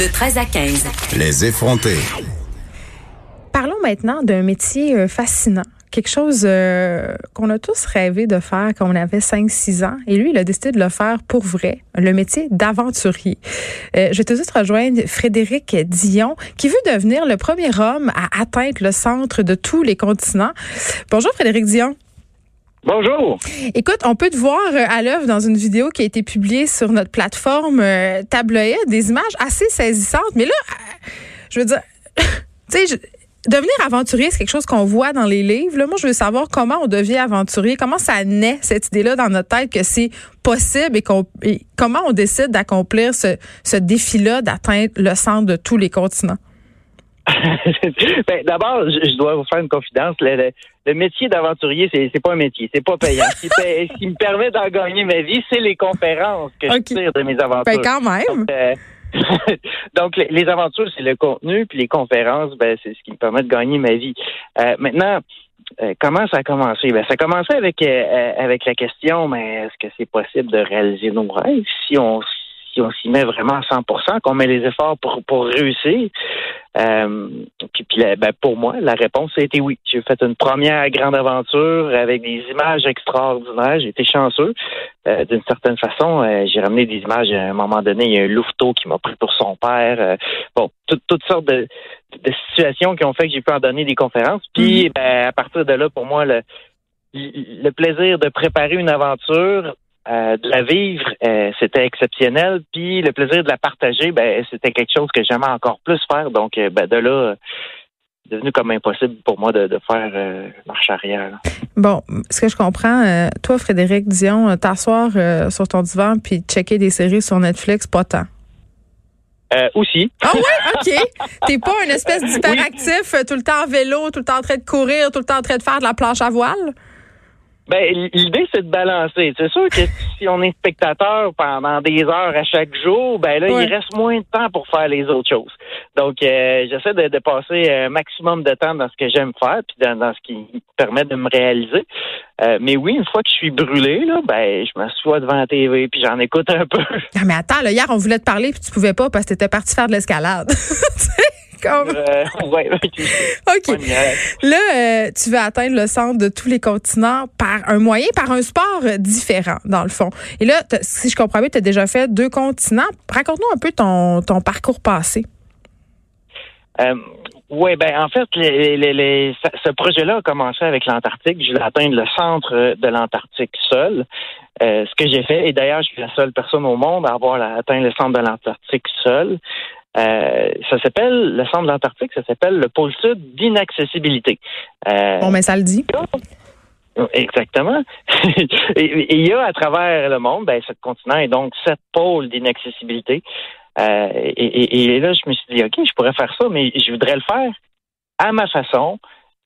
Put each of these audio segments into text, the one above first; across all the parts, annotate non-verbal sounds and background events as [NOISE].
De 13 à 15. Les effrontés. Parlons maintenant d'un métier euh, fascinant. Quelque chose euh, qu'on a tous rêvé de faire quand on avait 5-6 ans. Et lui, il a décidé de le faire pour vrai. Le métier d'aventurier. Euh, je vais tout de suite rejoindre Frédéric Dion, qui veut devenir le premier homme à atteindre le centre de tous les continents. Bonjour Frédéric Dion. Bonjour. Écoute, on peut te voir euh, à l'œuvre dans une vidéo qui a été publiée sur notre plateforme euh, des images assez saisissantes. Mais là, euh, je veux dire, [LAUGHS] tu sais, devenir aventurier, c'est quelque chose qu'on voit dans les livres. Là, moi, je veux savoir comment on devient aventurier, comment ça naît cette idée-là dans notre tête que c'est possible et, qu'on- comment on décide d'accomplir ce défi-là d'atteindre le centre de tous les continents. Ben, D'abord, je, je dois vous faire une confidence. Le, le- le métier d'aventurier, c'est pas un métier, c'est pas payant. Ce qui, paie- ce qui me permet d'en gagner ma vie, c'est les conférences que Ok. je tire de mes aventures. Ben, quand même. Euh, [LAUGHS] donc, les, les aventures, c'est le contenu, puis les conférences, ben, c'est ce qui me permet de gagner ma vie. Euh, maintenant, euh, comment ça a commencé? Ben, ça a commencé avec, euh, euh, avec la question, mais est-ce que c'est possible de réaliser nos rêves si on si on s'y met vraiment à 100 qu'on met les efforts pour, pour réussir? Euh, puis, puis ben, pour moi, la réponse a été oui. J'ai fait une première grande aventure avec des images extraordinaires. J'ai été chanceux. Euh, D'une certaine façon, euh, j'ai ramené des images à un moment donné. Il y a un louveteau qui m'a pris pour son père. Bon, tout- toutes sortes de, de situations qui ont fait que j'ai pu en donner des conférences. Puis ben, à partir de là, pour moi, le, le plaisir de préparer une aventure, euh, de la vivre, euh, c'était exceptionnel. Puis le plaisir de la partager, ben, c'était quelque chose que j'aimais encore plus faire. Donc, euh, ben, de là, c'est devenu comme impossible pour moi de, de faire euh, marche arrière. là. Bon, ce que je comprends, toi, Frédéric Dion, t'asseoir sur ton divan puis checker des séries sur Netflix, pas tant. Euh, aussi, Ah ouais, OK. T'es pas une espèce d'hyperactif, tout le temps en vélo, tout le temps en train de courir, tout le temps en train de faire de la planche à voile? Ben, l'idée, c'est de balancer. C'est sûr que [LAUGHS] si on est spectateur pendant des heures à chaque jour, ben là, Ouais. il reste moins de temps pour faire les autres choses. Donc, euh, j'essaie de, de passer un maximum de temps dans ce que j'aime faire, puis dans, dans ce qui me permet de me réaliser. Euh, mais oui, une fois que je suis brûlé, là, ben, je m'assois devant la TV, puis j'en écoute un [LAUGHS] peu. Ah, mais attends, là, hier, on voulait te parler puis tu pouvais pas parce que t'étais parti faire de l'escalade. [LAUGHS] Comme... Euh, [LAUGHS] ouais, OK. Là, euh, tu veux atteindre le centre de tous les continents par un moyen, par un sport différent, dans le fond. Et là, si je comprends bien, tu as déjà fait deux continents. Raconte-nous un peu ton, ton parcours passé. Euh, oui, ben en fait, les, les- les- ça- ce projet-là a commencé avec l'Antarctique. Je voulais atteindre le centre de l'Antarctique seul. Euh, ce que j'ai fait, et d'ailleurs, je suis la seule personne au monde à avoir atteint le centre de l'Antarctique seul. Euh, ça s'appelle, le centre de l'Antarctique, ça s'appelle le pôle sud d'inaccessibilité. Euh, Bon, mais ça le dit. Exactement. [LAUGHS] et, et il y a à travers le monde, ben, ce continent est donc sept pôles d'inaccessibilité. Euh, et, et- et là, je me suis dit, OK, je pourrais faire ça, mais je voudrais le faire à ma façon,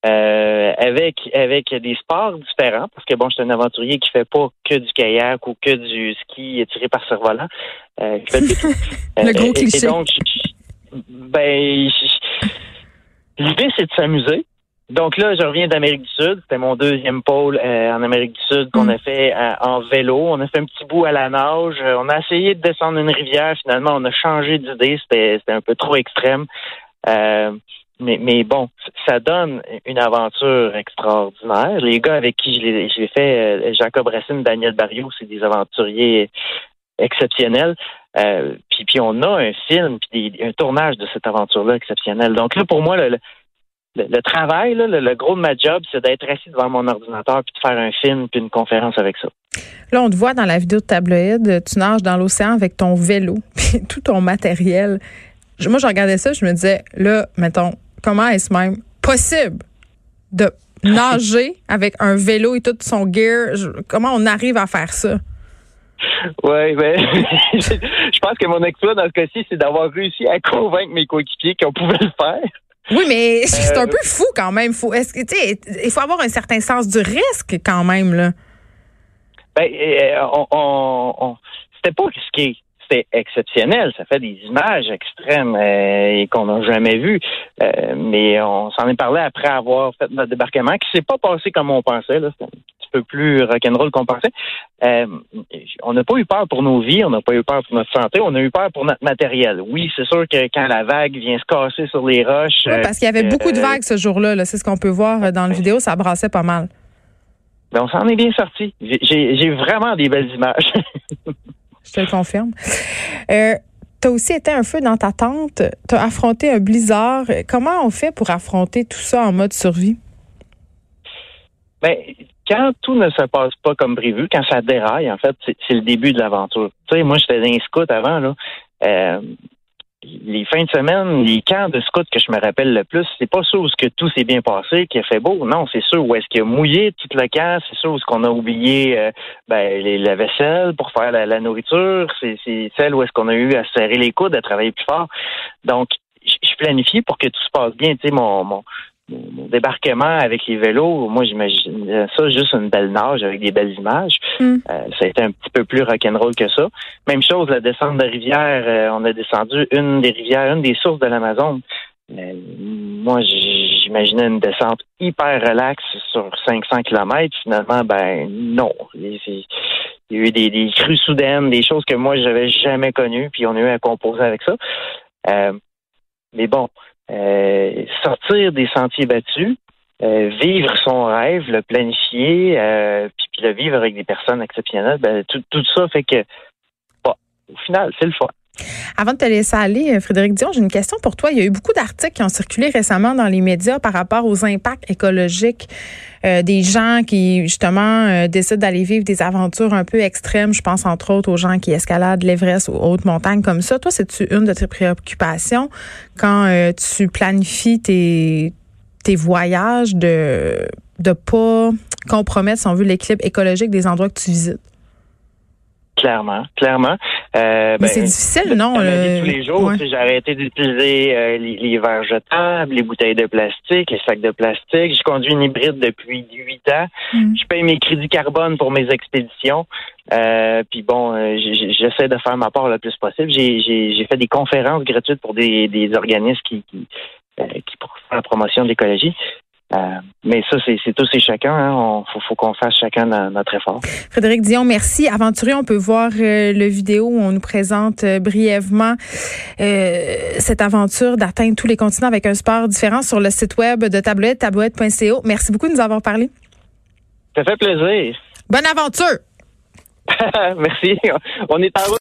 euh, avec avec des sports différents, parce que bon, je suis un aventurier qui fait pas que du kayak ou que du ski tiré par cerf-volant. Euh. [LAUGHS] Le gros Euh, et- cliché. Et donc, je- je- ben, je- l'idée, c'est de s'amuser. Donc là, je reviens d'Amérique du Sud. C'était mon deuxième pôle euh, en Amérique du Sud qu'on Mm. a fait euh, en vélo. On a fait un petit bout à la nage. On a essayé de descendre une rivière. Finalement, on a changé d'idée. C'était c'était un peu trop extrême. Euh, mais, bon, ça donne une aventure extraordinaire. Les gars avec qui je l'ai je l'ai fait, euh, Jacob Racine, Daniel Barriot, c'est des aventuriers exceptionnels. Euh, puis, puis on a un film, puis un tournage de cette aventure-là exceptionnelle. Donc là, pour moi, le, travail, le, gros de ma job, c'est d'être assis devant mon ordinateur puis de faire un film puis une conférence avec ça. Là, on te voit dans la vidéo de tabloïd, tu nages dans l'océan avec ton vélo, [LAUGHS] puis tout ton matériel. Moi, je regardais ça, je me disais, là, mettons, comment est-ce même possible de nager [LAUGHS] avec un vélo et tout son gear? Comment on arrive à faire ça? Oui, ben, [LAUGHS] je pense que mon exploit dans ce cas-ci, c'est d'avoir réussi à convaincre mes coéquipiers qu'on pouvait le faire. Oui, mais c'est un Euh, peu fou quand même. Faut, est-ce que, tu sais, il faut avoir un certain sens du risque quand même, là. Ben, euh, on, on, on- c'était pas risqué. C'était exceptionnel. Ça fait des images extrêmes euh, et qu'on n'a jamais vues. Euh, mais on s'en est parlé après avoir fait notre débarquement, qui s'est pas passé comme on pensait. Là. C'était un petit peu plus rock'n'roll qu'on pensait. Euh, on n'a pas eu peur pour nos vies, on n'a pas eu peur pour notre santé, on a eu peur pour notre matériel. Oui, c'est sûr que quand la vague vient se casser sur les roches. Oui, parce qu'il y avait beaucoup de vagues ce jour-là. -là, c'est ce qu'on peut voir dans la vidéo. Ça brassait pas mal. ben, on s'en est bien sorti. J'ai vraiment des belles images. [LAUGHS] Je te le confirme. Euh, tu as aussi été un feu dans ta tente. Tu as affronté un blizzard. Comment on fait pour affronter tout ça en mode survie? Ben, quand tout ne se passe pas comme prévu, quand ça déraille, en fait, c'est c'est le début de l'aventure. Tu sais, moi, j'étais dans les scouts avant, là. Euh, les fins de semaine, les camps de scouts que je me rappelle le plus, c'est pas ceux où que tout s'est bien passé, qu'il a fait beau. Non, c'est ceux où est-ce qu'il a mouillé tout le camp, c'est ceux où est-ce qu'on a oublié euh, ben, les, la vaisselle pour faire la, nourriture, c'est celle où est-ce qu'on a eu à se serrer les coudes, à travailler plus fort. Donc, je planifie pour que tout se passe bien. Tu sais, mon, mon, mon débarquement avec les vélos, moi, j'imagine ça juste une belle nage avec des belles images. Mm. Euh, ça a été un petit peu plus rock'n'roll que ça. Même chose, la descente de rivière, euh, on a descendu une des rivières, une des sources de l'Amazon. Euh, moi, j'imaginais une descente hyper relaxe sur 500 km. Finalement, ben non. Il y a eu des, des crues soudaines, des choses que moi, j'avais jamais connues, puis on a eu à composer avec ça. Mais bon, euh, sortir des sentiers battus, euh, vivre son rêve, le planifier, euh, puis, le vivre avec des personnes exceptionnelles, ben, tout, tout ça fait que, bon, au final, c'est le fun. Avant de te laisser aller, euh, Frédéric Dion, j'ai une question pour toi. Il y a eu beaucoup d'articles qui ont circulé récemment dans les médias par rapport aux impacts écologiques euh, des gens qui, justement, euh, décident d'aller vivre des aventures un peu extrêmes. Je pense, entre autres, aux gens qui escaladent l'Everest ou hautes montagnes comme ça. Toi, c'est-tu une de tes préoccupations quand tu planifies tes, tes voyages de de pas compromettre, si on veut, l'équilibre écologique des endroits que tu visites? Clairement, clairement. Euh, Mais ben, c'est difficile, non? Dans vie tous les jours, ouais. tu sais, j'ai arrêté d'utiliser euh, les, les verres jetables, les bouteilles de plastique, les sacs de plastique. Je conduis une hybride depuis huit ans. Mm. Je paye mes crédits carbone pour mes expéditions. Euh, puis bon, j'essaie de faire ma part le plus possible. J'ai- fait des conférences gratuites pour des, des organismes qui, qui, qui font la promotion de l'écologie. Euh, mais ça, c'est tous et chacun. Hein. On, faut, faut qu'on fasse chacun no- notre effort. Frédéric Dion, merci. Aventurier, on peut voir euh, le vidéo où on nous présente euh, brièvement euh, cette aventure d'atteindre tous les continents avec un sport différent sur le site web de Tablouette, tablouette.co. Merci beaucoup de nous avoir parlé. Ça fait plaisir. Bonne aventure! [LAUGHS] Merci. On est en.